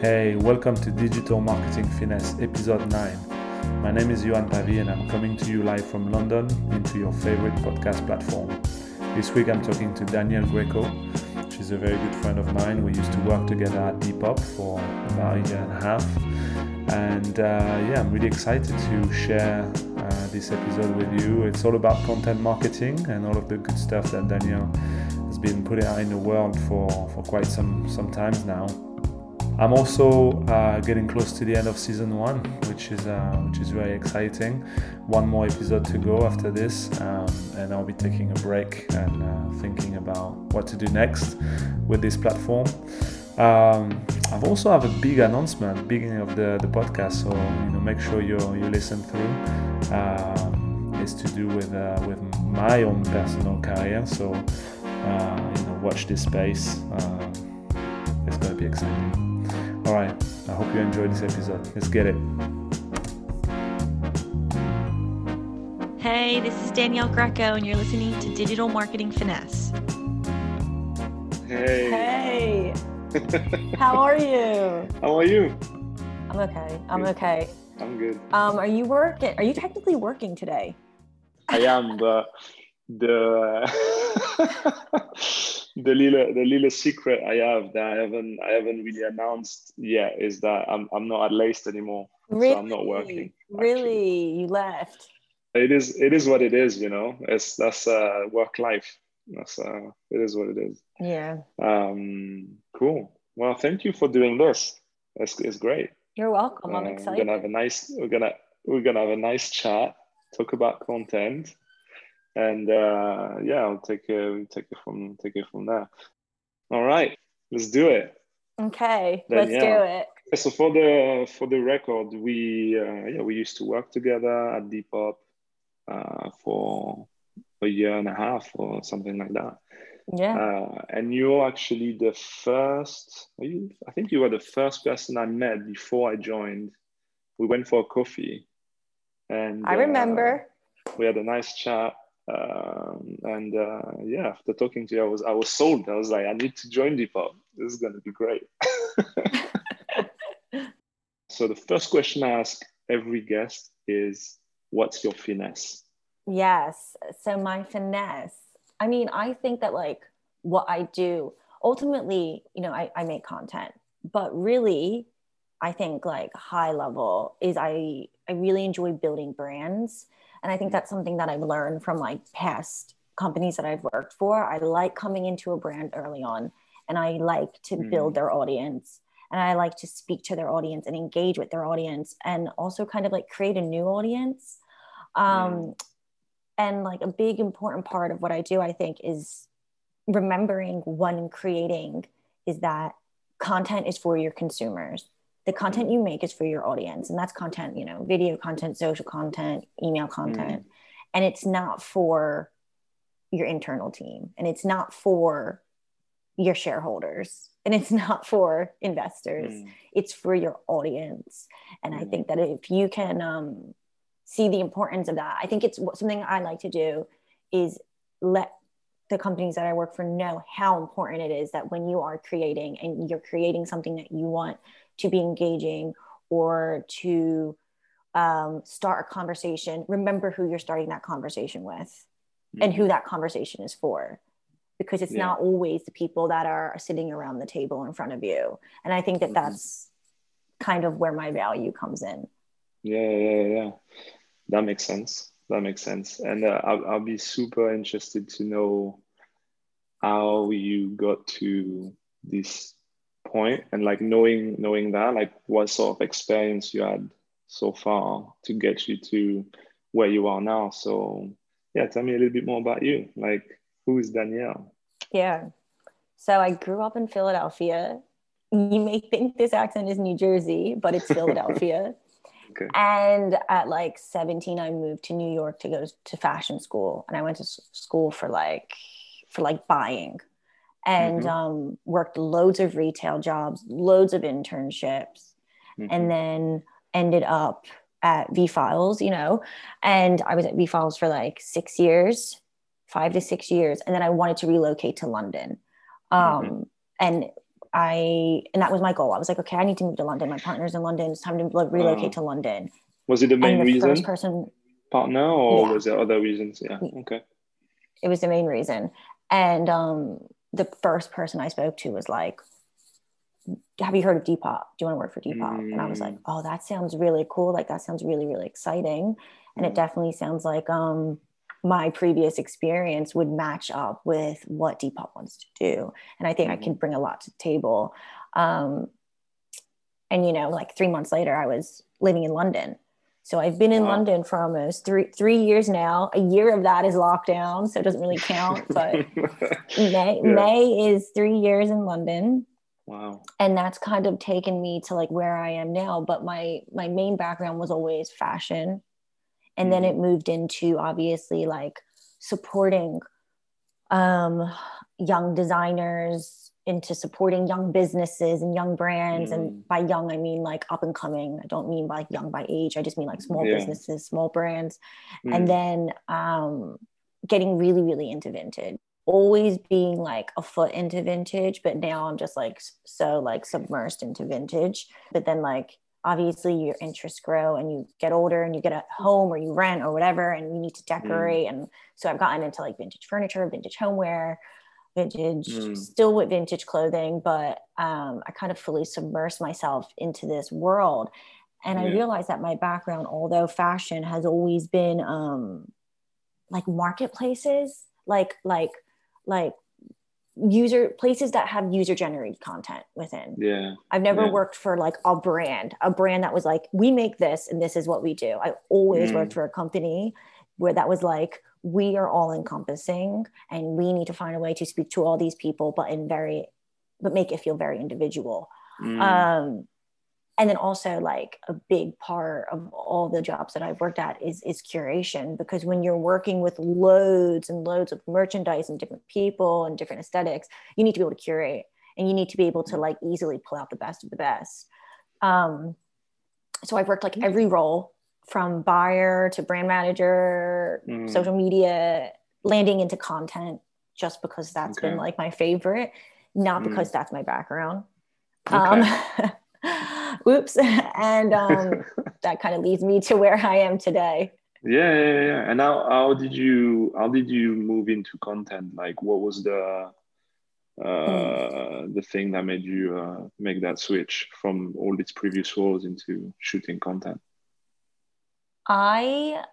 Hey, welcome to Digital Marketing Finesse episode 9. My name is Yoann Pavy and I'm coming to you live from London into your favorite podcast platform. This week I'm talking to Danielle Greco. She's a very good friend of mine. We used to work together at Depop for about a year and a half. And uh, yeah, I'm really excited to share uh, this episode with you. It's all about content marketing and all of the good stuff that Danielle has been putting out in the world for, for quite some, some times now. I'm also uh, getting close to the end of season one, which is uh, which is very exciting. One more episode to go after this, um, and I'll be taking a break and uh, thinking about what to do next with this platform. Um, I've also have a big announcement beginning of the, the podcast, so you know make sure you you listen through. Um, it's to do with uh, with my own personal career, so uh, you know watch this space. Um, it's gonna be exciting. All right, I hope you enjoyed this episode. Let's get it. Hey, this is Danielle Greco, and you're listening to Digital Marketing Finesse. Hey. Hey, how are you? How are you? I'm okay. I'm Good. okay. I'm good. Um, are you working? Are you technically working today? I am, but the the little the little secret I have that I haven't I haven't really announced yet is that I'm I'm not at Laced anymore. Really? I'm not working, Really? You left? It is it is what it is, you know. It's that's uh work life. That's uh it is what it is. Yeah. Um cool. Well thank you for doing this. It's it's great. You're welcome. I'm Uh, excited. We're gonna have a nice. We're gonna we're gonna have a nice chat. Talk about content, and uh, yeah, I'll take it take it from take it from there. All right, let's do it. Okay, Then, let's yeah. do it. So for the for the record, we uh, yeah we used to work together at Depop uh, for a year and a half or something like that. Yeah. Uh, and you're actually the first, are you, I think you were the first person I met before I joined. We went for a coffee and I uh, remember. we had a nice chat. Um, and uh, yeah, after talking to you, I was, I was sold. I was like, I need to join Depop. This is to be great. so the first question I ask every guest is, what's your finesse? Yes. So my finesse. I mean, I think that like what I do ultimately, you know, I, I make content, but really, I think like high level is I I really enjoy building brands, and I think that's something that I've learned from like past companies that I've worked for. I like coming into a brand early on, and I like to build their audience, and I like to speak to their audience and engage with their audience, and also kind of like create a new audience. Um, and like a big important part of what I do, I think, is remembering when creating is that content is for your consumers. The content you make is for your audience, and that's content, you know, video content, social content, email content, and it's not for your internal team, and it's not for your shareholders, and it's not for investors. Mm. It's for your audience, and I Mm. think that if you can um, see the importance of that, I think it's what- something I like to do is let the companies that I work for know how important it is that when you are creating and you're creating something that you want to be engaging or to um, start a conversation, remember who you're starting that conversation with and who that conversation is for. Because it's Yeah. not always the people that are sitting around the table in front of you. And I think that Mhm. that's kind of where my value comes in. Yeah, yeah, yeah. That makes sense. That makes sense. And uh, I'll, I'll be super interested to know how you got to this point and like knowing knowing that, like what sort of experience you had so far to get you to where you are now. So yeah, tell me a little bit more about you. Like who is Danielle? Yeah. So I grew up in Philadelphia. You may think this accent is New Jersey, but it's Philadelphia. Okay. And at like 17, I moved to New York to go to fashion school. And I went to school for like for like buying and Mhm. um, worked loads of retail jobs, loads of internships, Mhm. and then ended up at V Files, you know. And I was at V Files for like six years, five to six years. And then I wanted to relocate to London. Um, And I and that was my goal. I was like, okay, I need to move to London. My partner's in London. It's time to like, relocate Wow. to London. Was it the main the reason? first person Partner, or Yeah. was there other reasons? Yeah. Yeah. Okay. it was the main reason. And um, the first person I spoke to was like, "Have you heard of Depop? Do you want to work for Depop?" And I was like, Mm. "Oh, that sounds really cool. Like that sounds really really exciting." And it Mm. definitely sounds like um, my previous experience would match up with what Depop wants to do. And I think I Mhm. can bring a lot to the table. Um, and you know, like three months later, I was living in London. So I've been in Wow. London for almost three three years now. A year of that is lockdown, so it doesn't really count. But May Yeah. May is three years in London, wow. and that's kind of taken me to like where I am now. But my my main background was always fashion, and then Mhm. it moved into obviously like supporting um, young designers, into supporting young businesses and young brands. Mm. And by young, I mean like up and coming. I don't mean like young by age. I just mean like small Yeah. businesses, small brands Mm. and then um, getting really really into vintage always being like a foot into vintage but now i'm just like so like submersed into vintage but then like obviously your interests grow and you get older and you get a home or you rent or whatever and you need to decorate and so i've gotten into like vintage furniture vintage homeware vintage Mm. still with vintage clothing but um, i kind of fully submerse myself into this world and i Yeah. realized that my background although fashion has always been um, like marketplaces like like like user places that have user generated content within yeah. i've never Yeah. worked for like a brand a brand that was like we make this and this is what we do i always Mm. worked for a company where that was like we are all encompassing and we need to find a way to speak to all these people but in very but make it feel very individual. Mm. um and then also like a big part of all the jobs that i've worked at is is curation because when you're working with loads and loads of merchandise and different people and different aesthetics you need to be able to curate and you need to be able to like easily pull out the best of the best. Um so i've worked like every role from buyer to brand manager Mm. social media landing into content just because that's been like my favorite not Mm. because that's my background Okay. um, oops. And um, that kind of leads me to where I am today. yeah, yeah, yeah. And how, how did you how did you move into content? Like, what was the uh, the thing that made you uh, make that switch from all these previous roles into shooting content? I,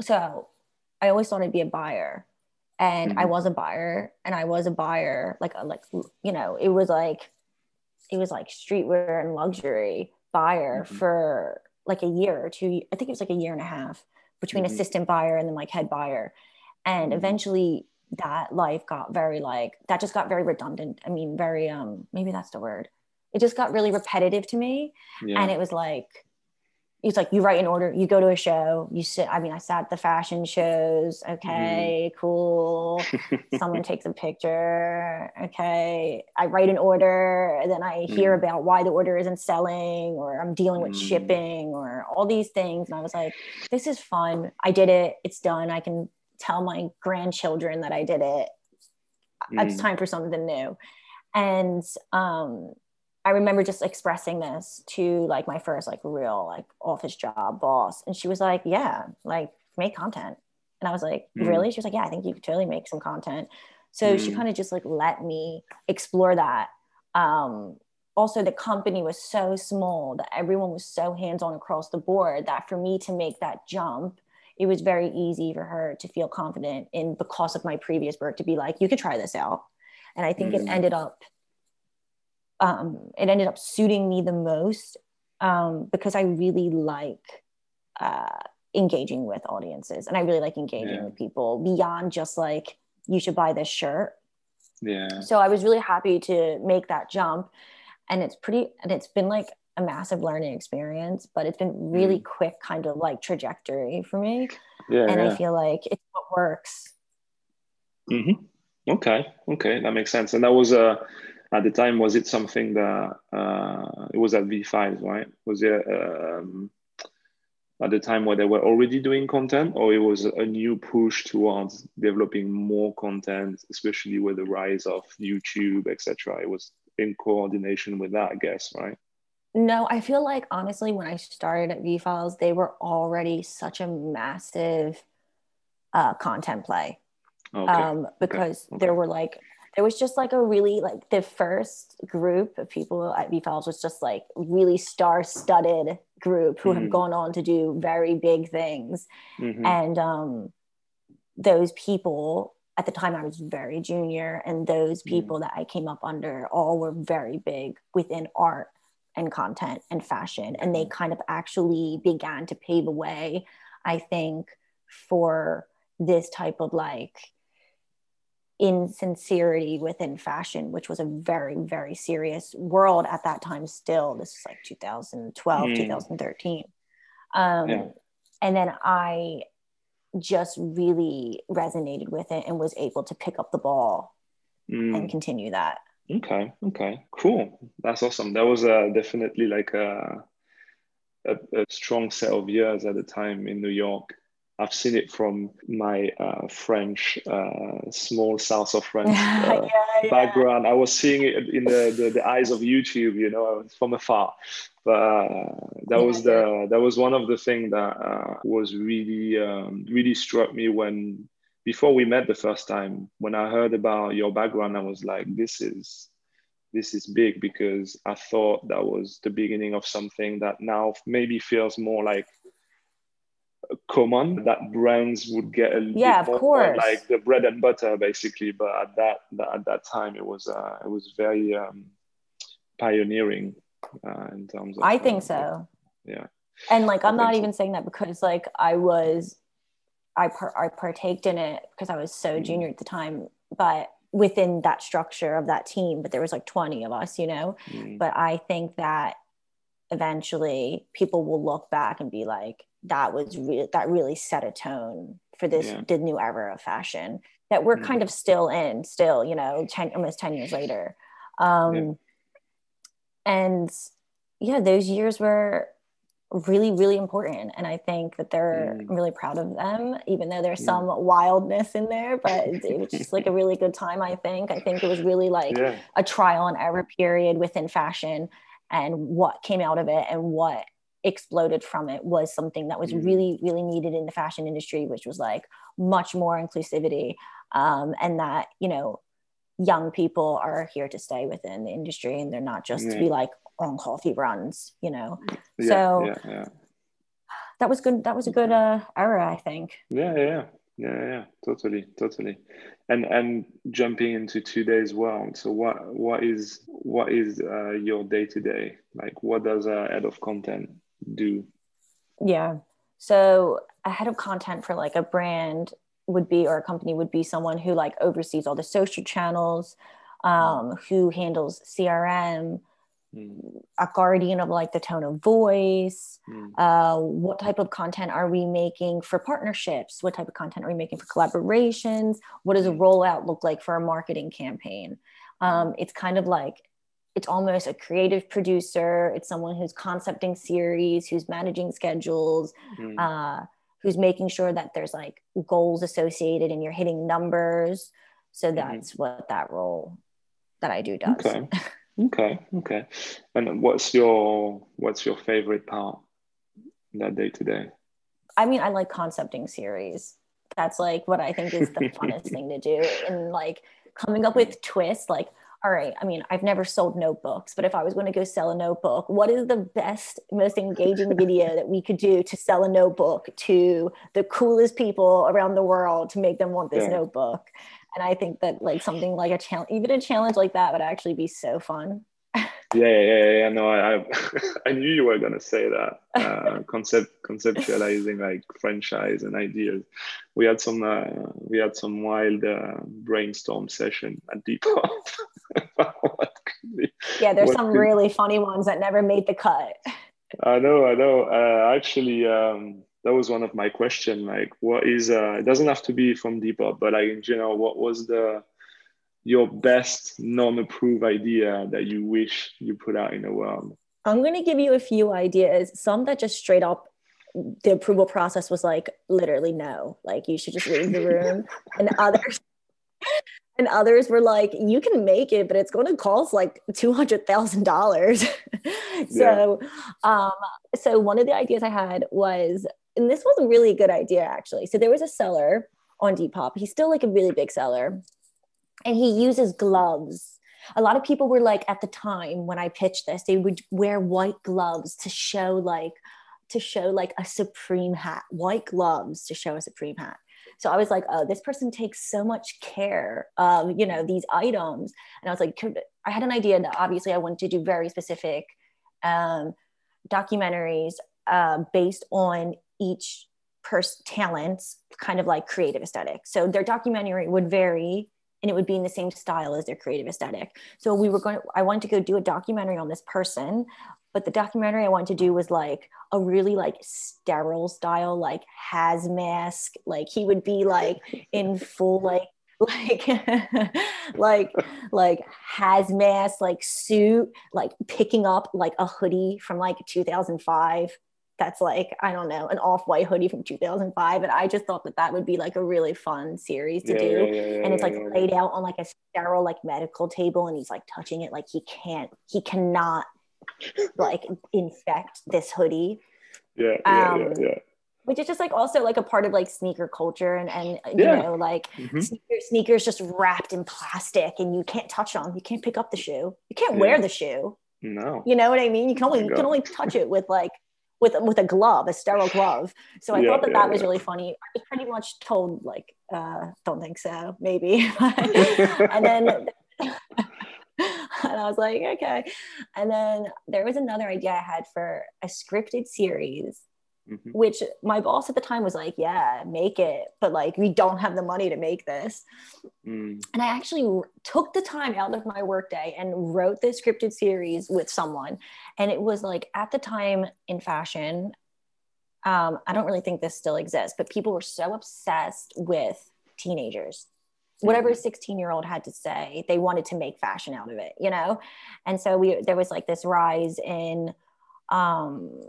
so I always thought I'd be a buyer. And I Mhm. was a buyer, and I was a buyer, like, a, like, you know, it was like, it was like streetwear and luxury buyer Mhm. for like a year or two. I think it was like a year and a half between Mhm. assistant buyer and then like head buyer. And Mhm. eventually that life got very like, that just got very redundant. I mean, very, um, maybe that's the word. It just got really repetitive to me Yeah. and it was like it's like you write an order you go to a show you sit i mean i sat at the fashion shows okay cool. Someone takes a picture okay. I write an order and then i hear Mm. about why the order isn't selling or i'm dealing with Mm. shipping or all these things and i was like this is fun. I did it. It's done. I can tell my grandchildren that i did it. It's Mm. time for something new. And um i remember just expressing this to like my first like real like office job boss and she was like yeah like make content and i was like Mm. really she was like yeah i think you could totally make some content so she Mm. kind of just like let me explore that um also the company was so small that everyone was so hands-on across the board that for me to make that jump it was very easy for her to feel confident in because of my previous work to be like you could try this out and i think Mm. it ended up um, it ended up suiting me the most um, because i really like uh, engaging with audiences and i really like engaging Yeah. with people beyond just like you should buy this shirt yeah. so i was really happy to make that jump and it's pretty and it's been like a massive learning experience but it's been really quick kind of like trajectory for me Yeah. and yeah. i feel like it's what works hmm Okay, okay, that makes sense. And that was uh, at the time. Was it something that uh, it was at V Files, right? Was it um, at the time where they were already doing content, or it was a new push towards developing more content, especially with the rise of YouTube, etc. It was in coordination with that, I guess, right? No, I feel like honestly, when I started at V Files, they were already such a massive uh, content play. Okay. Um, because okay. Okay. there were like there was just like a really like the first group of people at V Files was just like really star-studded group who mm-hmm. have gone on to do very big things, mm-hmm. and um, those people at the time I was very junior, and those mm-hmm. people mm-hmm. that I came up under all were very big within art and content and fashion, and they mm-hmm. kind of actually began to pave the way, I think, for this type of like insincerity within fashion, which was a very, very serious world at that time still. This is like 2012, mm. 2013. Um, yeah. And then I just really resonated with it and was able to pick up the ball mm. and continue that. Okay. Okay. Cool. That's awesome. That was uh, definitely like a, a, a strong set of years at the time in New York. I've seen it from my uh, French, uh, small south of France uh, yeah, background. I was seeing it in the, the, the, eyes of YouTube, you know, from afar. But uh, that yeah, was the that was one of the things that uh, was really um, really struck me when before we met the first time. When I heard about your background, I was like, this is this is big because I thought that was the beginning of something that now maybe feels more like common that brands would get a yeah of course. like the bread and butter basically but at that at that time it was uh, it was very um, pioneering uh, in terms of i think so. Yeah. And like i'm not even saying that because like i was i par- i partaked in it because i was so mm. junior at the time but within that structure of that team but there was like 20 of us you know? Mm. but i think that eventually people will look back and be like that was re- that really set a tone for this yeah. the new era of fashion that we're mm-hmm. kind of still in still you know 10 almost 10 years later um yeah. and yeah those years were really really important and i think that they're mm. really proud of them even though there's some wildness in there but it was just like a really good time i think i think it was really like yeah. a trial and error period within fashion and what came out of it and what exploded from it was something that was mm-hmm. really really needed in the fashion industry which was like much more inclusivity um, and that you know young people are here to stay within the industry and they're not just yeah. to be like on coffee runs you know? Yeah, so yeah, yeah. that was good that was a good uh, era i think. Yeah yeah yeah. Yeah totally totally. And and jumping into today's world so what what is what is uh, your day to day like what does a head of content do? Yeah. So a head of content for like a brand would be or a company would be someone who like oversees all the social channels, um, who handles CRM, mm. a guardian of like the tone of voice. Mm. Uh, what type of content are we making for partnerships? What type of content are we making for collaborations? What does a hmm. rollout look like for a marketing campaign? Um, it's kind of like it's almost a creative producer. It's someone who's concepting series who's managing schedules mm. uh, who's making sure that there's like goals associated and you're hitting numbers. So mm-hmm. that's mm-hmm. what that role that i do does. Okay. Okay okay. And what's your what's your favorite part that day to day i mean i like concepting series. That's like what i think is the funnest thing to do and like coming up with twists. Like all right, I mean, I've never sold notebooks, but if I was going to go sell a notebook, what is the best, most engaging video that we could do to sell a notebook to the coolest people around the world to make them want this yeah. notebook? And I think that like something like a challenge, even a challenge like that would actually be so fun yeah, yeah, yeah. No, I, I, knew you were gonna say that. Uh, concept, conceptualizing like franchise and ideas. We had some, uh, we had some wild uh, brainstorm session at Depop. yeah, there's some could... really funny ones that never made the cut. I know, I know. Uh, actually, um, that was one of my questions. Like, what is? Uh, it doesn't have to be from Depop, but like in general, what was the your best non-approved idea that you wish you put out in the world? I'm going to give you a few ideas. Some that just straight up the approval process was like literally no, like you should just leave the room, and others and others were like, "You can make it, but it's going to cost like two hundred thousand dollars." so, yeah. um, so one of the ideas I had was, and this was a really good idea actually. So there was a seller on Depop. He's still like a really big seller, and he uses gloves. A lot of people were like, at the time when I pitched this, they would wear white gloves to show like to show like a supreme hat, white gloves to show a supreme hat. So I was like, oh, this person takes so much care of, you know, these items. And I was like, I had an idea that obviously I wanted to do very specific um, documentaries uh, based on each person's talents, kind of like creative aesthetic. So their documentary would vary and it would be in the same style as their creative aesthetic. So we were going, to, I wanted to go do a documentary on this person, but the documentary I wanted to do was like a really like sterile style, like hazmat. Like he would be like in full like like like like hazmat like suit like picking up like a hoodie from like 2005 that's like i don't know an off-white hoodie from 2005 and i just thought that that would be like a really fun series to yeah, do yeah, yeah, and it's like laid out on like a sterile like medical table and he's like touching it like he can't he cannot like infect this hoodie. Yeah, yeah, um, yeah, yeah. Which is just like also like a part of like sneaker culture and and you know like mm-hmm. sneaker, sneakers just wrapped in plastic and you can't touch them. You can't pick up the shoe. You can't wear the shoe. No. You know what I mean? You can only you can only touch it with like with with a glove, a sterile glove. So I yeah, thought that yeah, that was yeah. really funny. I pretty much told like, uh, don't think so, maybe. and then and I was like, okay. And then there was another idea I had for a scripted series, mm-hmm. which my boss at the time was like, yeah, make it. But like, we don't have the money to make this. Mm. And I actually took the time out of my workday and wrote this scripted series with someone. And it was like at the time in fashion, um, I don't really think this still exists, but people were so obsessed with teenagers whatever a mm-hmm. 16 year old had to say they wanted to make fashion out of it you know and so we there was like this rise in um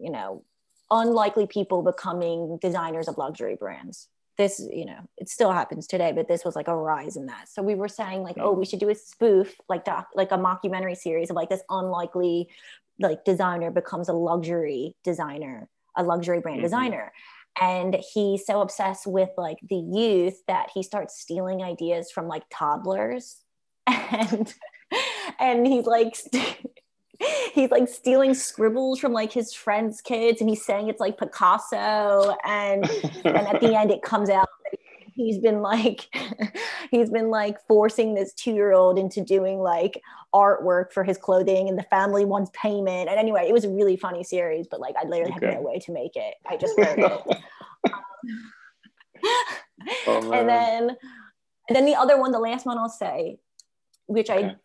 you know unlikely people becoming designers of luxury brands. This you know it still happens today but this was like a rise in that. So we were saying like oh we should do a spoof like doc like a mockumentary series of like this unlikely like designer becomes a luxury designer a luxury brand mm-hmm. designer. And he's so obsessed with like the youth that he starts stealing ideas from like toddlers. And and he's like he's like stealing scribbles from like his friends kids and he's saying it's like picasso and and at the end it comes out he's been like he's been like forcing this two-year-old into doing like artwork for his clothing and the family wants payment and anyway it was a really funny series but like i literally okay. had no way to make it i just wrote it um, oh, and then and then the other one the last one i'll say which okay. i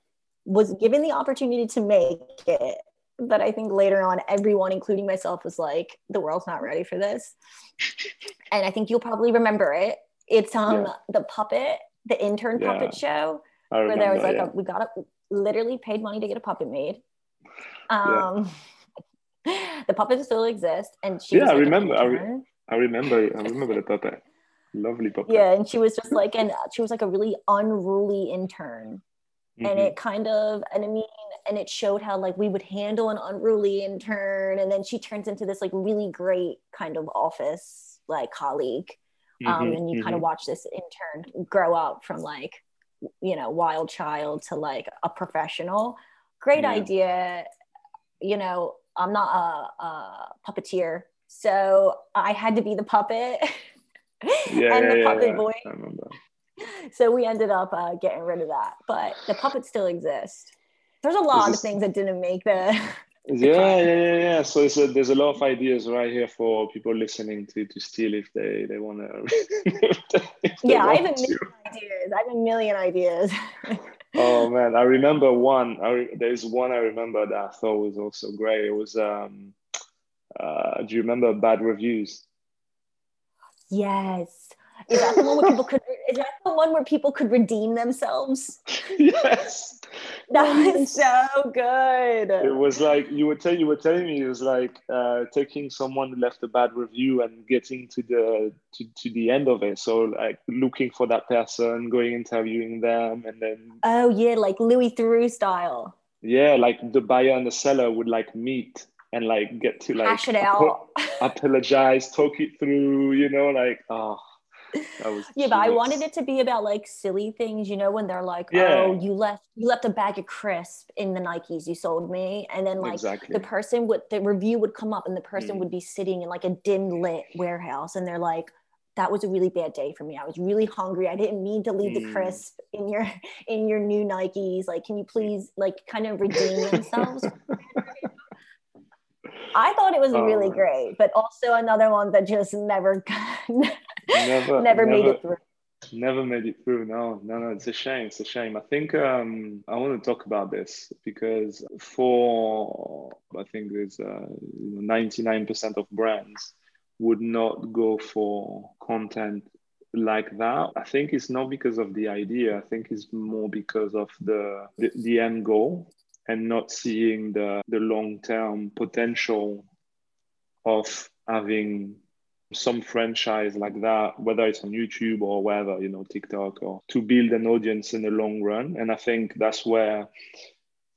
was given the opportunity to make it but I think later on, everyone, including myself, was like, the world's not ready for this. and I think you'll probably remember it. It's um yeah. the puppet, the intern yeah. puppet show, where there was like yeah. a we got a literally paid money to get a puppet made. Um, the puppet still exists, and she yeah, I remember. I, re- I remember. I remember the puppet. Lovely puppet. Yeah, and she was just like, and she was like a really unruly intern. Mm-hmm. and it kind of and i mean and it showed how like we would handle an unruly intern and then she turns into this like really great kind of office like colleague um, mm-hmm, and you mm-hmm. kind of watch this intern grow up from like you know wild child to like a professional great yeah. idea you know i'm not a, a, puppeteer so i had to be the puppet yeah, and the yeah, puppet yeah, boy so we ended up uh, getting rid of that but the puppets still exist there's a lot of things that didn't make the yeah, yeah, yeah, yeah. So there's a, there's a lot of ideas right here for people listening to to steal if they they want to. yeah, I have a million ideas. I have a million ideas. oh man, I remember one. I, there's one I remember that I thought was also great. It was um, uh, do you remember bad reviews? Yes. Is that the one where people could? Is that the one where people could redeem themselves? yes. that was so good. It was like you were telling you were telling me it was like uh, taking someone who left a bad review and getting to the to, to the end of it. So like looking for that person, going interviewing them, and then oh yeah, like Louis Theroux style. Yeah, like the buyer and the seller would like meet and like get to like hash it out, apologize, talk it through. You know, like oh yeah, but I wanted it to be about like silly things, you know, when they're like, yeah. "Oh, you left you left a bag of crisp in the Nikes you sold me," and then like exactly. the person would the review would come up, and the person mm. would be sitting in like a dim lit warehouse, and they're like, "That was a really bad day for me. I was really hungry. I didn't mean to leave mm. the crisp in your in your new Nikes. Like, can you please like kind of redeem themselves?" I thought it was oh. really great, but also another one that just never never, never made it through. Never made it through. No, no, no. It's a shame. It's a shame. I think um, I want to talk about this because for I think there's nine percent of brands would not go for content like that. I think it's not because of the idea. I think it's more because of the the, the end goal and not seeing the the long term potential of having some franchise like that, whether it's on YouTube or wherever, you know, TikTok, or to build an audience in the long run. And I think that's where,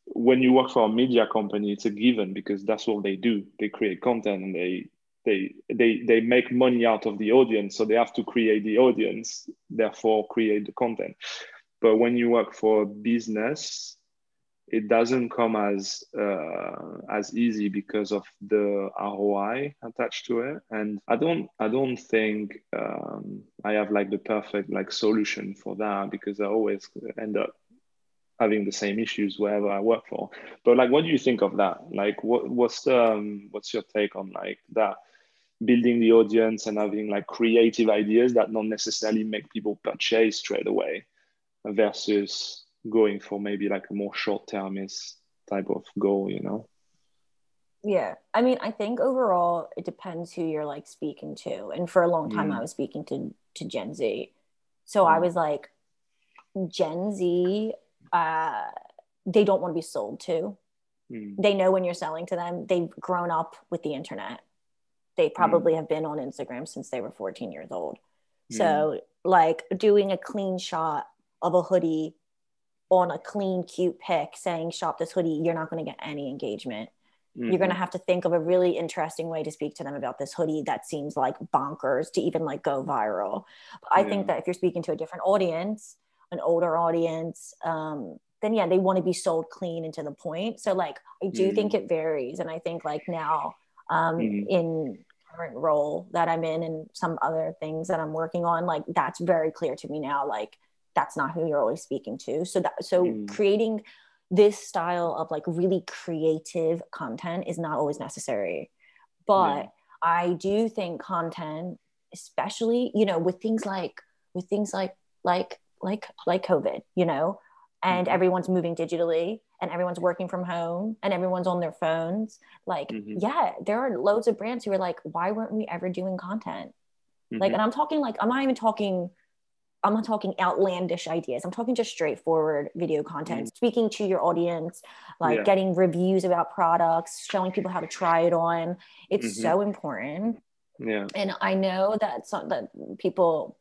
when you work for a media company, it's a given because that's what they do. They create content and they they they they make money out of the audience, so they have to create the audience, therefore create the content. But when you work for a business, it doesn't come as uh, as easy because of the ROI attached to it. And I don't I don't think um, I have like the perfect like solution for that because I always end up having the same issues wherever I work for. But like, what do you think of that? Like, what what's the um, what's your take on like that? building the audience and having like creative ideas that don't necessarily make people purchase straight away versus going for maybe like a more short termist type of goal, you know? Yeah. I mean, I think overall it depends who you're like speaking to. And for a long time mm. I was speaking to to Gen Z. So mm. I was like, Gen Z, uh, they don't want to be sold to. Mm. They know when you're selling to them. They've grown up with the internet. They probably mm. have been on Instagram since they were 14 years old. So mm. like doing a clean shot of a hoodie on a clean, cute pic saying shop this hoodie, you're not going to get any engagement. Mm-hmm. You're going to have to think of a really interesting way to speak to them about this hoodie that seems like bonkers to even like go viral. I yeah. think that if you're speaking to a different audience, an older audience, um, then yeah, they want to be sold clean and to the point. So like, I do mm-hmm. think it varies. And I think like now um, mm-hmm. in current role that I'm in and some other things that I'm working on, like that's very clear to me now. Like that's not who you're always speaking to so that so mm. creating this style of like really creative content is not always necessary but yeah. i do think content especially you know with things like with things like like like like covid you know and mm-hmm. everyone's moving digitally and everyone's working from home and everyone's on their phones like mm-hmm. yeah there are loads of brands who are like why weren't we ever doing content mm-hmm. like and i'm talking like i'm not even talking I'm not talking outlandish ideas. I'm talking just straightforward video content, mm. speaking to your audience, like yeah. getting reviews about products, showing people how to try it on. It's mm-hmm. so important. Yeah. And I know that some that people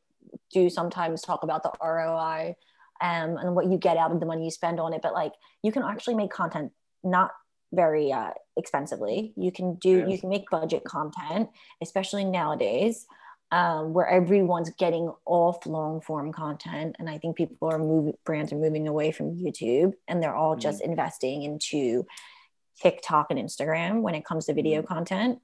do sometimes talk about the ROI um, and what you get out of the money you spend on it, but like you can actually make content not very uh, expensively. You can do yeah. you can make budget content, especially nowadays um, where everyone's getting off long form content. And I think people are moving, brands are moving away from YouTube and they're all mm-hmm. just investing into TikTok and Instagram when it comes to video mm-hmm. content.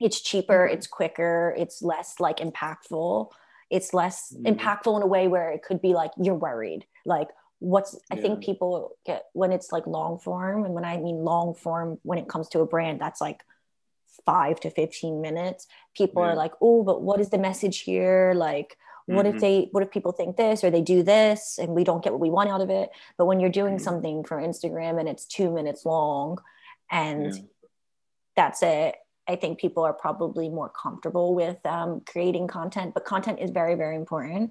It's cheaper, mm-hmm. it's quicker, it's less like impactful. It's less mm-hmm. impactful in a way where it could be like you're worried. Like, what's I think people get when it's like long form, and when I mean long form, when it comes to a brand, that's like five to 15 minutes people yeah. are like oh but what is the message here like what mm-hmm. if they what if people think this or they do this and we don't get what we want out of it but when you're doing mm-hmm. something for instagram and it's two minutes long and yeah. that's it i think people are probably more comfortable with um, creating content but content is very very important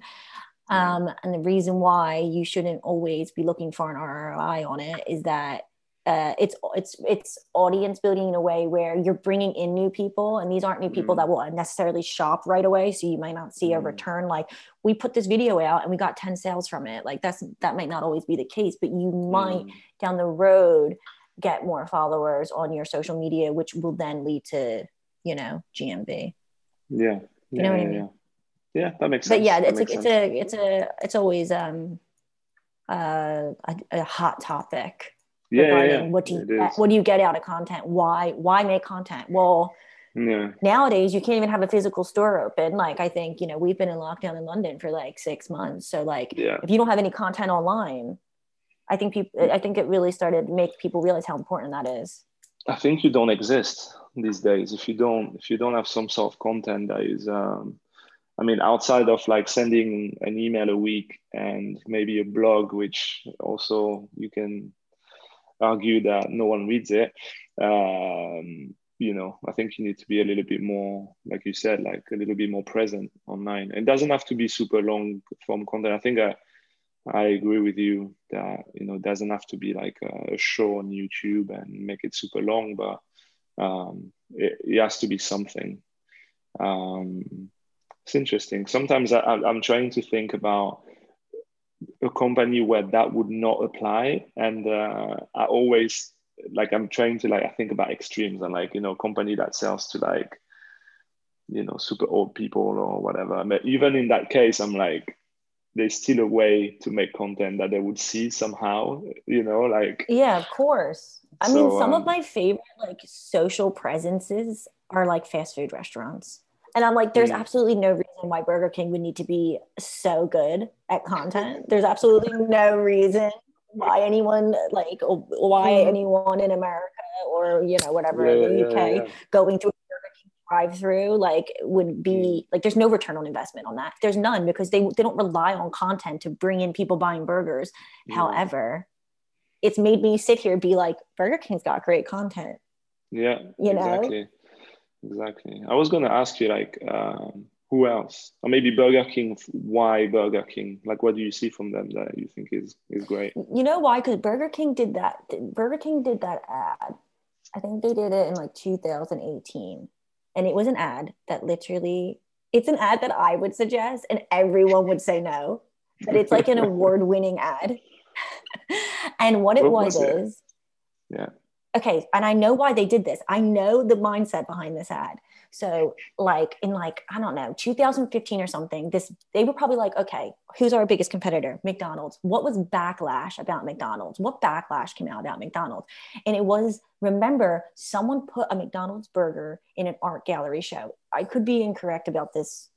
Um, and the reason why you shouldn't always be looking for an ROI on it is that uh, it's it's it's audience building in a way where you're bringing in new people and these aren't new people Mm. that will necessarily shop right away so you might not see a Mm. return like we put this video out and we got 10 sales from it like that's that might not always be the case but you might Mm. down the road get more followers on your social media which will then lead to you know gmv Yeah. You know yeah, what I yeah, mean? Yeah. Yeah, that makes sense. but yeah That it's a, makes it's a it's a it's always um uh, a, a hot topic yeah, yeah, regarding yeah. what do you what do you get out of content? Why why make content? Well Yeah. nowadays you can't even have a physical store open. Like i think you know we've been in lockdown in london for like six months. So like Yeah. if you don't have any content online i think people i think it really started to make people realize how important that is. I think you don't exist these days. If you don't if you don't have some sort of content that is um I mean outside of like sending an email a week and maybe a blog which also you can argue that no one reads it um you know I think you need to be a little bit more like you said like a little bit more present online it doesn't have to be super long form content I think I I agree with you that you know it doesn't have to be like a, show on YouTube and make it super long, but um, it, it has to be something. Um, it's interesting. Sometimes I- I'm trying to think about a company where that would not apply, and uh, I always like I'm trying to like I think about extremes. And like you know company that sells to like you know super old people or whatever. But even in that case, I'm like there's still a way to make content that they would see somehow you know like. Yeah of course. I mean some um, of my favorite like social presences are like fast food restaurants and i'm like there's absolutely no reason why burger king would need to be so good at content. There's absolutely no reason why anyone like why Mm. anyone in america or you know whatever yeah, in the uk yeah, going through a Burger King drive-through like would be like there's no return on investment on that. There's none because they they don't rely on content to bring in people buying burgers. Yeah. however it's made me sit here and be like burger king's got great content. Yeah you know? exactly exactly. I was going to ask you like um, who else? Or maybe burger king why burger king? Like what do you see from them that you think is is great? You know why? Because burger king did that burger king did that ad. I think they did it in like 2018 and it was an ad that literally it's an ad that i would suggest and everyone would say no but it's like an award-winning ad. And what it What was, was it? is yeah okay and i know why they did this. I know the mindset behind this ad. So like in like i don't know 2015 or something this they were probably like okay who's our biggest competitor? Mcdonald's. What was backlash about mcdonald's? What backlash came out about mcdonald's? And it was remember someone put a mcdonald's burger in an art gallery show. I could be incorrect about this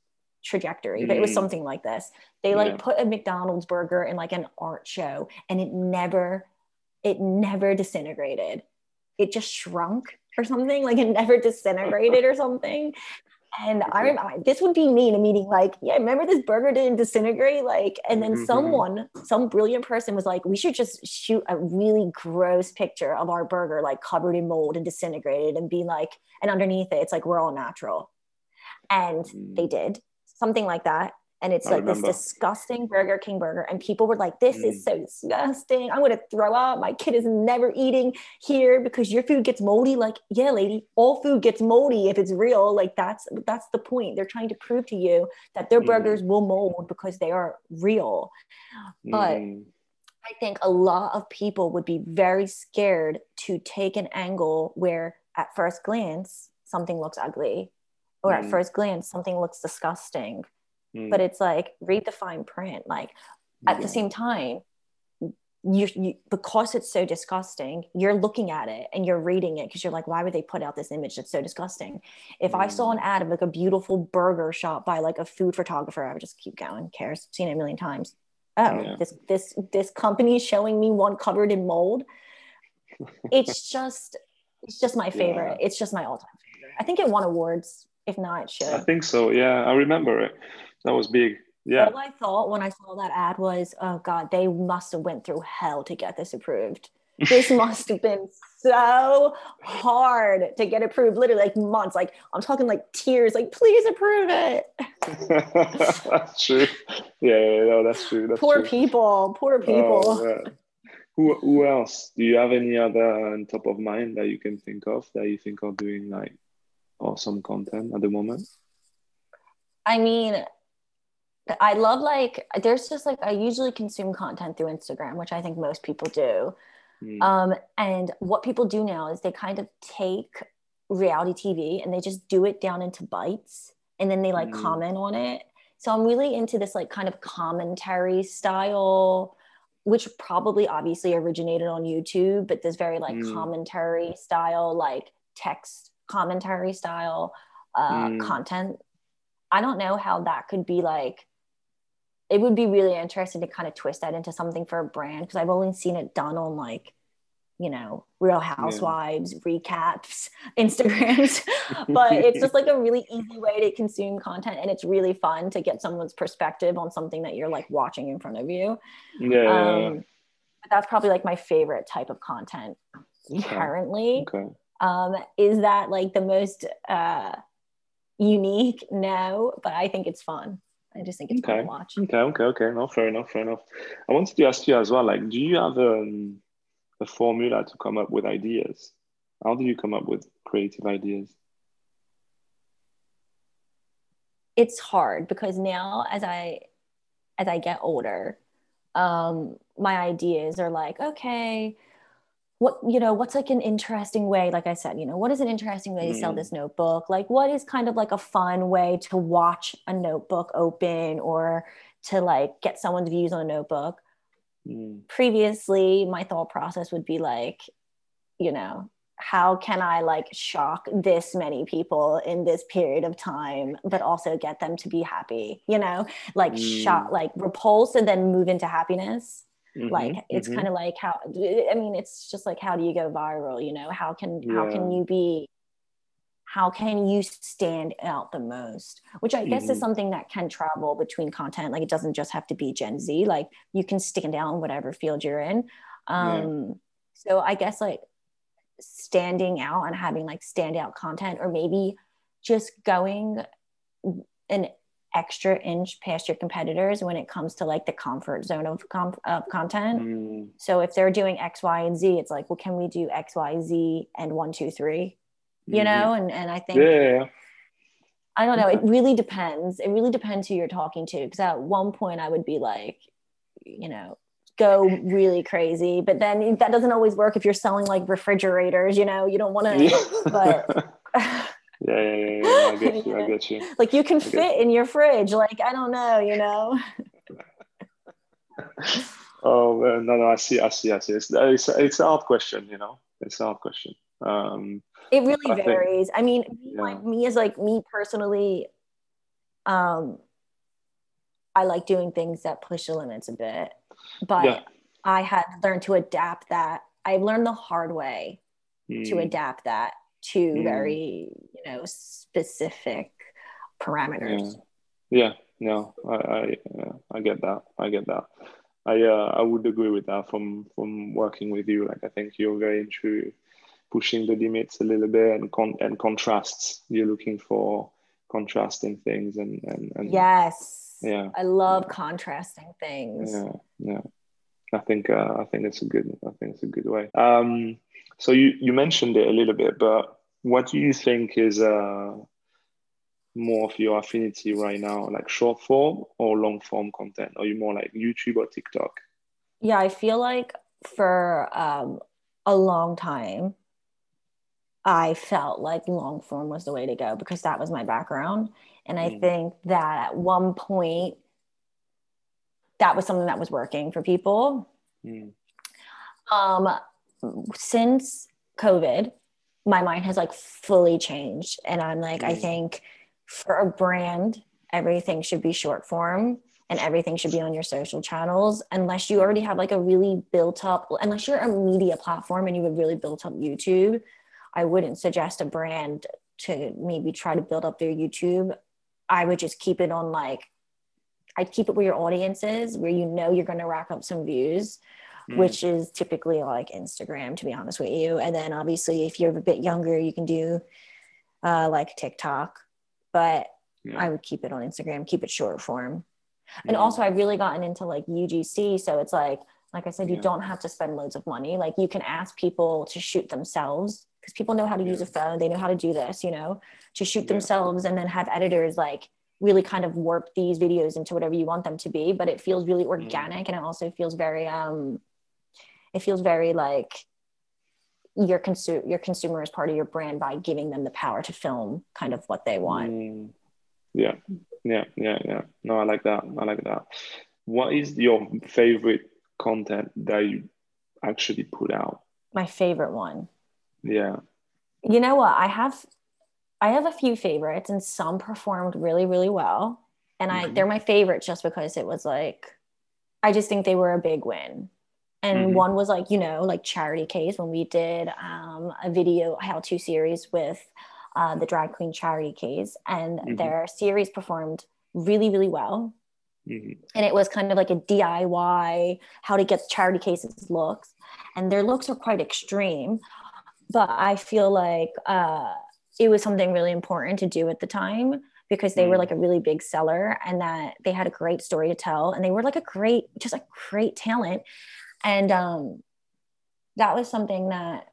trajectory but it was Mm. something like this. They like Yeah. put a mcdonald's burger in like an art show and it never it never disintegrated it just shrunk or something like it never disintegrated or something and i remember this would be me in a meeting like yeah remember this burger didn't disintegrate like and then Mhm, mhm. someone some brilliant person was like we should just shoot a really gross picture of our burger like covered in mold and disintegrated and be like and underneath it it's like we're all natural and Mm. they did something like that and it's I like remember. this disgusting burger king burger. And people were like this is so disgusting. I'm going to throw up. My kid is never eating here because your food gets moldy. Like yeah lady all food gets moldy if it's real. Like that's that's the point. They're trying to prove to you that their Mhm. burgers will mold because they are real. But- Mm, I think a lot of people would be very scared to take an angle where at first glance something looks ugly or at Mm. first glance something looks disgusting mm, but it's like read the fine print like at yeah. the same time you, you because it's so disgusting you're looking at it and you're reading it because you're like why would they put out this image that's so disgusting? If i saw an ad of like a beautiful burger shot by like a food photographer i would just keep going. Cares? Seen it a million times. Oh Yeah. this this this company is showing me one covered in mold. It's just it's just my favorite. It's just my all-time favorite. I think it won awards. If not it should. i think so yeah. I remember it that was big. Yeah. All I thought when I saw that ad was, oh god, they must have went through hell to get this approved. this must have been so hard to get approved literally like months like i'm talking like tears like please approve it. That's true. Yeah, yeah no that's true that's poor true. people poor oh, people. Oh, who, who else? Do you have any other on top of mind that you can think of that you think are doing like awesome content at the moment? I mean, I love like there's just like I usually consume content through Instagram, which I think most people do. Hmm. Um, and what people do now is they kind of take reality TV and they just do it down into bites and then they like Mm. comment on it. So I'm really into this like kind of commentary style, which probably obviously originated on YouTube, but this very like Mm. commentary style, like text commentary style uh, Mm. content. I don't know how that could be like. It would be really interesting to kind of twist that into something for a brand because I've only seen it done on like, you know, Real Housewives recaps, Instagrams, but it's just like a really easy way to consume content and it's really fun to get someone's perspective on something that you're like watching in front of you. yeah, yeah, yeah. Um, but that's probably like my favorite type of content Okay. currently. okay Um, is that like the most uh, unique? No, but I think it's fun. I just think it's fun Okay. to watch. Okay, okay, okay. No, fair enough, fair enough. I wanted to ask you as well, like, do you have um, a formula to come up with ideas? How do you come up with creative ideas? It's hard because now as I as I get older, um, my ideas are like, okay, what you know, what's like an interesting way? Like I said, you know, what is an interesting way to sell Mm. this notebook? Like, what is kind of like a fun way to watch a notebook open or to like get someone's views on a notebook? Mm, previously my thought process would be like you know how can i like shock this many people in this period of time but also get them to be happy you know like Mm. shock like repulse and then move into happiness mhm, like it's mhm. kind of like how i mean it's just like how do you go viral you know? How can how can you be how can you stand out the most? Which i guess Mhm. is something that can travel between content like it doesn't just have to be gen z like you can stand out in whatever field you're in. Um so i guess like standing out and having like standout content or maybe just going an extra inch past your competitors when it comes to like the comfort zone of, com- of content Mm, so if they're doing X, Y, and Z, it's like, well, can we do X, Y, Z, and one, two, three? You mhm. know, and and I think yeah. I don't know. It really depends. It really depends who you're talking to. Because at one point, I would be like, you know, go really crazy, but then that doesn't always work if you're selling like refrigerators. You know, you don't want to. But- yeah, yeah, yeah. I get you. I get you. like you can fit in your fridge. Like I don't know. You know. Oh no, no. I see. I see. I see. It's it's, it's a hard question. You know, it's a hard question. Um, it really I think- varies i mean Yeah. like me as like me personally um i like doing things that push the limits a bit but Yeah. i had learned to adapt that i've learned the hard way to mm, adapt that to Mm. very you know specific parameters Yeah, no, I I, uh, I get that. I get that. I uh, I would agree with that from from working with you. Like I think you're very into pushing the limits a little bit and con- and contrasts. You're looking for contrasting things and and, and yes yeah i love contrasting things yeah yeah. I think uh, I think it's a good I think it's a good way. Um, so you you mentioned it a little bit, but what do you think is uh more of your affinity right now, like short form or long form content? Are you more like YouTube or TikTok? yeah i feel like for um a long time i felt like long form was the way to go because that was my background and i Mm. think that at one point that was something that was working for people Mm, um since covid my mind has like fully changed. And i'm like i Mm. think for a brand everything should be short form and everything should be on your social channels unless you already have like a really built up unless you're a media platform and you have really built up youtube i wouldn't suggest a brand to maybe try to build up their youtube. I would just keep it on like i'd keep it where your audience is where you know you're going to rack up some views Mm. which is typically like Instagram, to be honest with you. And then obviously, if you're a bit younger, you can do uh, like TikTok, but Yeah. I would keep it on Instagram, keep it short form. And Mm. also, I've really gotten into like UGC. So it's like, like I said, you Yeah. don't have to spend loads of money. Like you can ask people to shoot themselves because people know how to use a phone. They know how to do this, you know, to shoot Yeah. themselves and then have editors like really kind of warp these videos into whatever you want them to be. But it feels really Mm. organic and it also feels very, um, it feels very like your consumer your consumer is part of your brand by giving them the power to film kind of what they want. Mm. Yeah, yeah, yeah, yeah. No, I like that. I like that. What is your favorite content that you actually put out? My favorite one. Yeah. you know what i have i have a few favorites and some performed really really well and i Mhm. they're my favorite just because it was like i just think they were a big win and Mhm. one was like you know like charity case when we did um, a video how to series with uh, the drag queen charity case and Mhm. their series performed really really well Mhm. and it was kind of like a DIY how to get charity cases looks, and their looks are quite extreme, but I feel like uh, it was something really important to do at the time because they were Mm. like a really big seller and that they had a great story to tell and they were like a great just a great talent and um, that was something that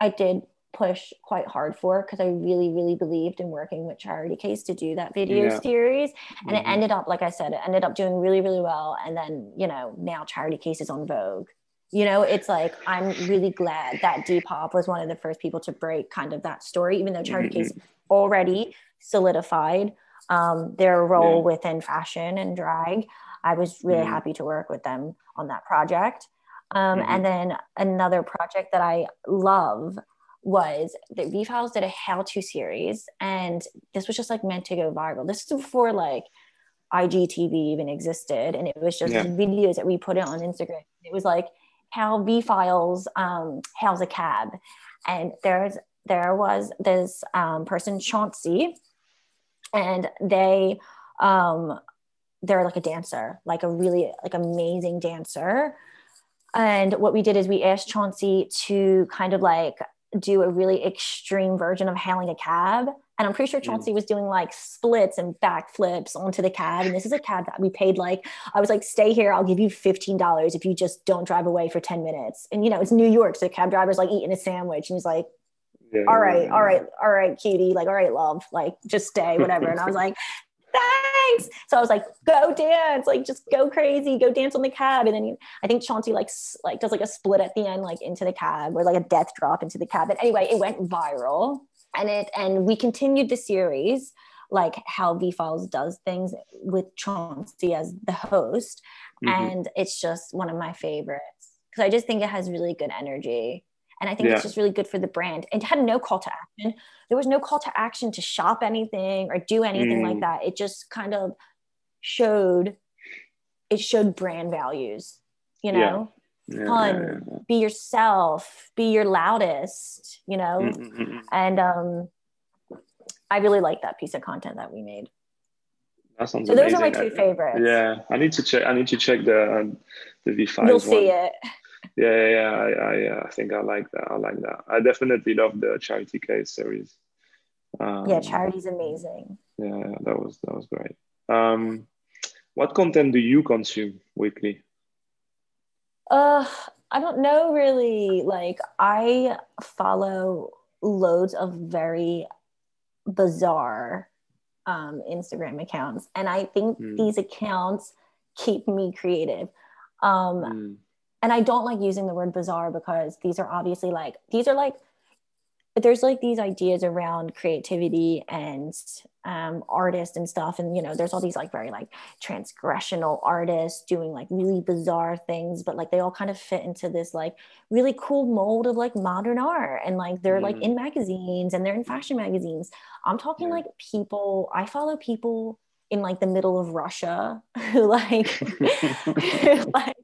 I did push quite hard for because I really really believed in working with Charity Case to do that video Yeah. series and it Mhm. ended up like i said it ended up doing really really well and then you know now charity case is on vogue you know it's like i'm really glad that depop was one of the first people to break kind of that story even though charity Mhm. case already solidified um, their role Yeah. within fashion and drag i was really Mhm. happy to work with them on that project um, Mhm. and then another project that i love was that V Files did a how to series, and this was just like meant to go viral. This is before like IGTV even existed, and it was just Yeah. videos that we put it on Instagram. It was like how V Files um, hails a cab, and there's there was this um, person Chauncey, and they um, they're like a dancer, like a really like amazing dancer. And what we did is we asked Chauncey to kind of like do a really extreme version of hailing a cab. And I'm pretty sure Chauncey mm. was doing like splits and backflips onto the cab. And this is a cab that we paid like, I was like, stay here, I'll give you $15 if you just don't drive away for 10 minutes. And you know, it's New York. So the cab driver's like eating a sandwich and he's like, Yeah, all yeah, right, yeah. all right, all right, cutie, like, all right, love, like, just stay, whatever. and I was like, thanks. So I was like, go dance, like, just go crazy, go dance on the cab. And then I think Chauncey like like does like a split at the end, like into the cab, or like a death drop into the cab. But anyway, it went viral, and it and we continued the series like how V Files does things with Chauncey as the host, Mhm. and it's just one of my favorites because I just think it has really good energy. And I think Yeah. it's just really good for the brand. It had no call to action. There was no call to action to shop anything or do anything Mm. like that. It just kind of showed it showed brand values, you know, Yeah, fun, yeah, yeah. be yourself, be your loudest, you know. Mm, mm, mm, mm. And um I really like that piece of content that we made. That sounds So those are my two favorites. Yeah, I need to check. I need to check the um, the V Files. You'll see it. Yeah, yeah. I, I, uh, I think I like that. I like that. I definitely love the charity case series. Um, Yeah, charity's amazing. Yeah, that was that was great. Um, what content do you consume weekly? Uh, I don't know really. Like, I follow loads of very bizarre um, Instagram accounts, and I think Hmm. these accounts keep me creative. Um, Mm, and I don't like using the word bizarre because these are obviously like these are like there's like these ideas around creativity and um, artists and stuff and you know there's all these like very like transgressional artists doing like really bizarre things but like they all kind of fit into this like really cool mold of like modern art and like they're like Mm. in magazines and they're in fashion magazines i'm talking Yeah. like people i follow people in like the middle of russia who like who like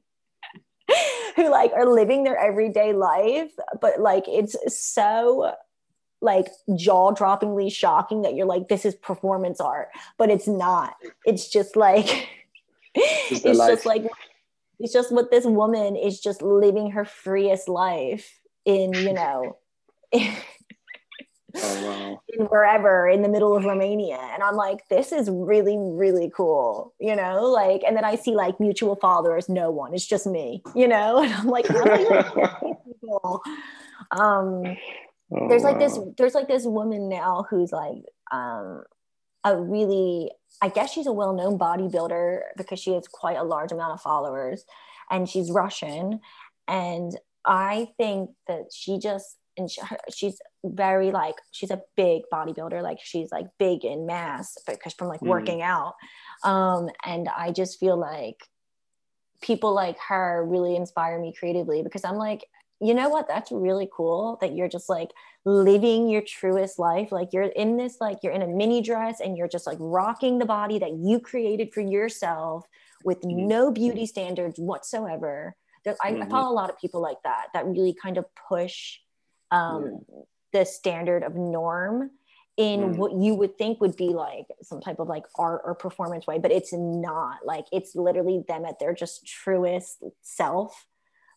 who like are living their everyday life but like it's so like jaw-droppingly shocking that you're like this is performance art but it's not it's just like it's life. just like it's just what this woman is just living her freest life in you know Oh wow. in wherever in the middle of Romania. And I'm like, this is really, really cool, you know? Like, and then I see like mutual followers, no one, it's just me, you know? And I'm like, how do you people? Um Oh, there's like this there's like this woman now who's like um a really I guess she's a well-known bodybuilder because she has quite a large amount of followers and she's Russian and I think that she just and she, her- she's very like she's a big bodybuilder like she's like big in mass because from like Mhm. working out um and I just feel like people like her really inspire me creatively because I'm like you know what that's really cool that you're just like living your truest life like you're in this like you're in a mini dress and you're just like rocking the body that you created for yourself with Mhm. no beauty standards whatsoever there, I, I Mhm. follow a lot of people like that that really kind of push um, the standard of norm in Mm. what you would think would be like some type of like art or performance way but it's not like it's literally them at their just truest self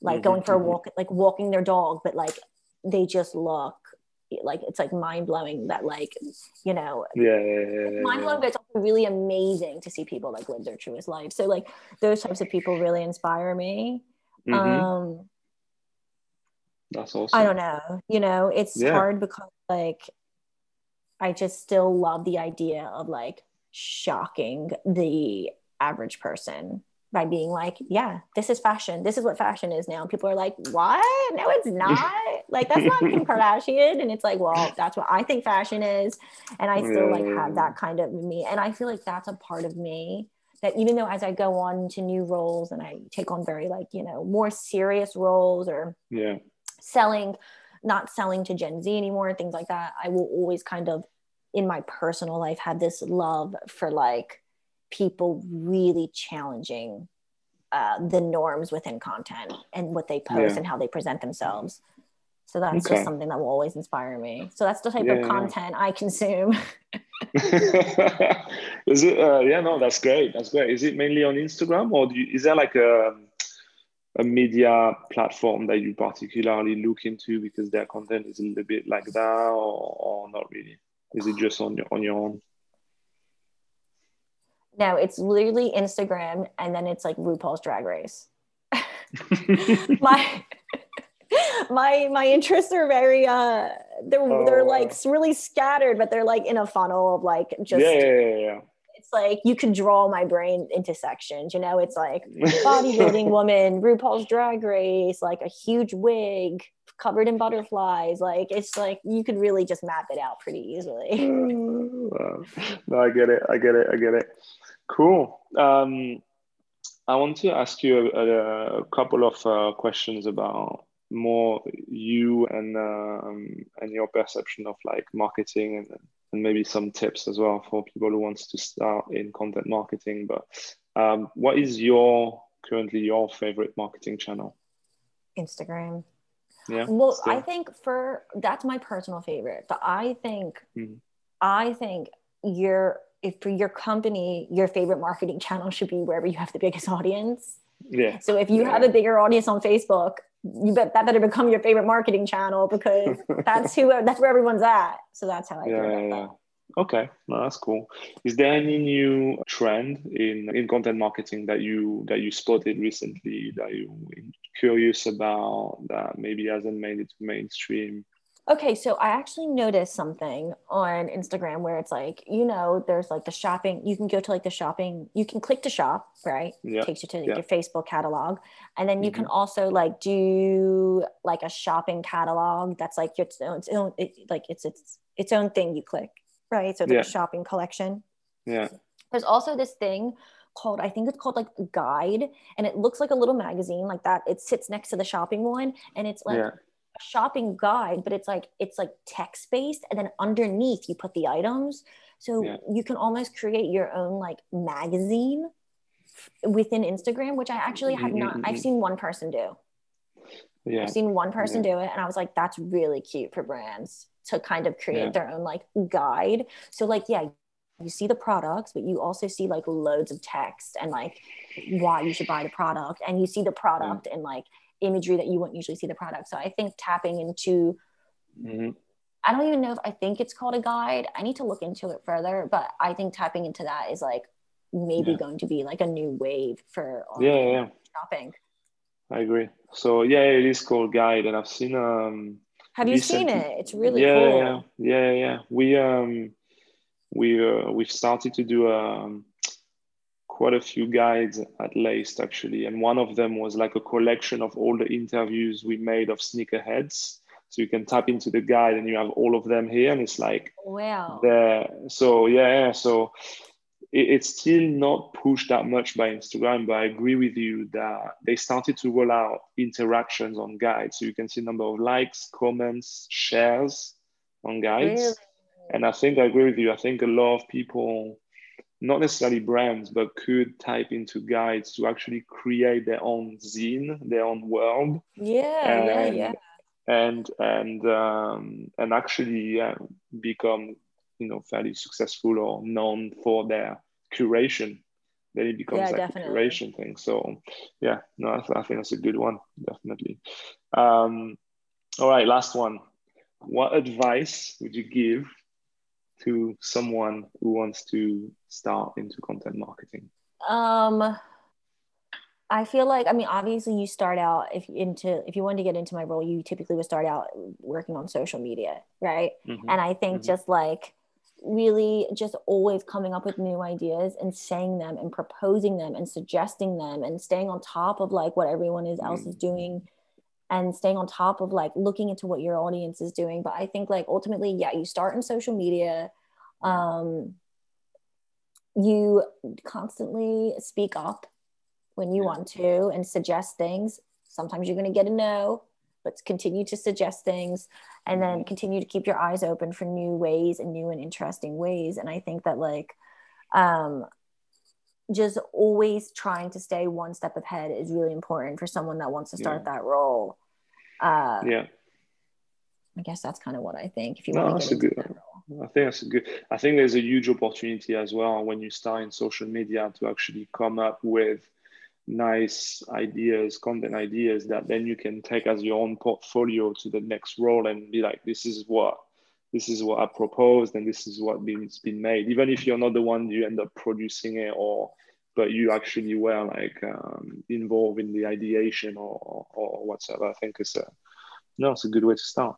like going for a walk like walking their dog but like they just look like it's like mind-blowing that like you know Yeah, yeah, yeah, yeah, mind-blowing but it's also really amazing to see people like live their truest life so like those types of people really inspire me yeah. Mhm. um That's awesome. I don't know. You know, it's Yeah. hard because like I just still love the idea of like shocking the average person by being like, yeah, this is fashion. This is what fashion is now. And people are like, what? No, it's not. like that's not Kim Kardashian. And it's like, well, that's what I think fashion is. And I still like have that kind of me. And I feel like that's a part of me that even though as I go on to new roles and I take on very like, you know, more serious roles or Yeah. Selling not selling to gen z anymore things like that i will always kind of in my personal life have this love for like people really challenging uh, the norms within content and what they post Yeah. and how they present themselves so that's Okay. just something that will always inspire me so that's the type Yeah, of yeah. content i consume is it? Uh, yeah, no, that's great. That's great. Is it mainly on Instagram, or do you, is there like a a media platform that you particularly look into because their content is a little bit like that, or, or not really? Is it just on your on your own? no it's literally instagram and then it's like rupaul's drag race my my my interests are very uh they're Oh, they're like really scattered but they're like in a funnel of like just yeah, yeah, yeah, like you can draw my brain into sections you know it's like bodybuilding woman rupaul's drag race like a huge wig covered in butterflies like it's like you could really just map it out pretty easily Wow. no, I get it. I get it. I get it. Cool. Um, I want to ask you a, a couple of uh, questions about more you and um, and your perception of like marketing and and maybe some tips as well for people who wants to start in content marketing. But um, what is your currently your favorite marketing channel? instagram Yeah. well still? i think for that's my personal favorite but i think Mhm. i think your if for your company your favorite marketing channel should be wherever you have the biggest audience Yeah. so if you Yeah. have a bigger audience on facebook you bet that better become your favorite marketing channel because that's who that's where everyone's at so that's how i feel yeah, about yeah, that. Okay, no, that's cool. Is there any new trend in in content marketing that you that you spotted recently that you curious about that maybe hasn't made it to mainstream? Okay, so I actually noticed something on Instagram where it's like, you know, there's like the shopping, you can go to like the shopping, you can click to shop, right? Yeah, Takes you to like, yeah. your Facebook catalog. And then you can Mhm. also like do like a shopping catalog that's like your own, its own it, like it's it's its own thing you click, right? So it's like Yeah. a shopping collection. Yeah, There's also this thing called, I think it's called like guide, and it looks like a little magazine like that. It sits next to the shopping one, and it's like yeah, shopping guide, but it's like it's like text based, and then underneath you put the items. So Yeah. you can almost create your own like magazine within Instagram, which I actually have not. I've mhm. seen one person do. yeah, I've seen one person do it, and I was like, that's really cute for brands to kind of create Yeah. their own like guide. So like, yeah, you see the products, but you also see like loads of text and like why you should buy the product. And you see the product and like imagery that you wouldn't usually see the product. So I think tapping into, Mm-hmm. I don't even know if I think it's called a guide. I need to look into it further, but I think tapping into that is like maybe Yeah. going to be like a new wave for Yeah, yeah, shopping. I agree. So yeah, it is called Guide, and I've seen um Have you seen it? It's really yeah, cool. yeah, yeah, yeah. We um we uh, we've started to do um quite a few guides at least actually, and one of them was like a collection of all the interviews we made of sneakerheads. So you can tap into the guide, and you have all of them here, and it's like Wow. there. So yeah. So it, it's still not pushed that much by Instagram, but I agree with you that they started to roll out interactions on guides, so you can see number of likes, comments, shares on guides. Really? And I think I agree with you. I think a lot of people, not necessarily brands, but could type into guides to actually create their own zine, their own world Yeah, yeah, and yeah. and and um, and actually yeah, become you know fairly successful or known for their curation. Then it becomes Yeah, like definitely. a curation thing. So yeah, no, I, th- I think that's a good one, definitely. Um, all right, last one. What advice would you give to someone who wants to start into content marketing? Um, I feel like I mean, obviously, you start out if into if you wanted to get into my role, you typically would start out working on social media, right? Mhm. And I think Mhm. just like really just always coming up with new ideas and saying them and proposing them and suggesting them and staying on top of like what everyone is else is doing and staying on top of like looking into what your audience is doing. But i think like ultimately yeah you start in social media um you constantly speak up when you Yeah. want to and suggest things. Sometimes you're going to get a no but continue to suggest things and then continue to keep your eyes open for new ways and new and interesting ways. And i think that like um just always trying to stay one step ahead is really important for someone that wants to start that role uh Yeah. i guess that's kind of what i think if you No, want to get into good- that role I think that's a good. I think there's a huge opportunity as well when you start in social media to actually come up with nice ideas, content ideas that then you can take as your own portfolio to the next role and be like, this is what this is what I proposed and this is what it's been made. Even if you're not the one you end up producing it or but you actually were like um, involved in the ideation or, or whatsoever. I think it's a no, it's a good way to start.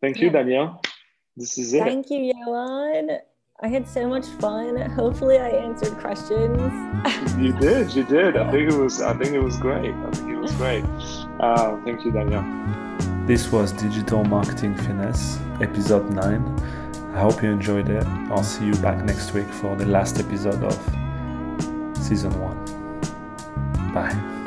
Thank you, Yeah. Danielle. This is it. thank you Yoann. i had so much fun hopefully i answered questions You did, you did. I think it was. I think it was great. I think it was great. Uh, thank you, Danielle. This was Digital Marketing Finesse, episode 9. I hope you enjoyed it. I'll see you back next week for the last episode of season 1. Bye.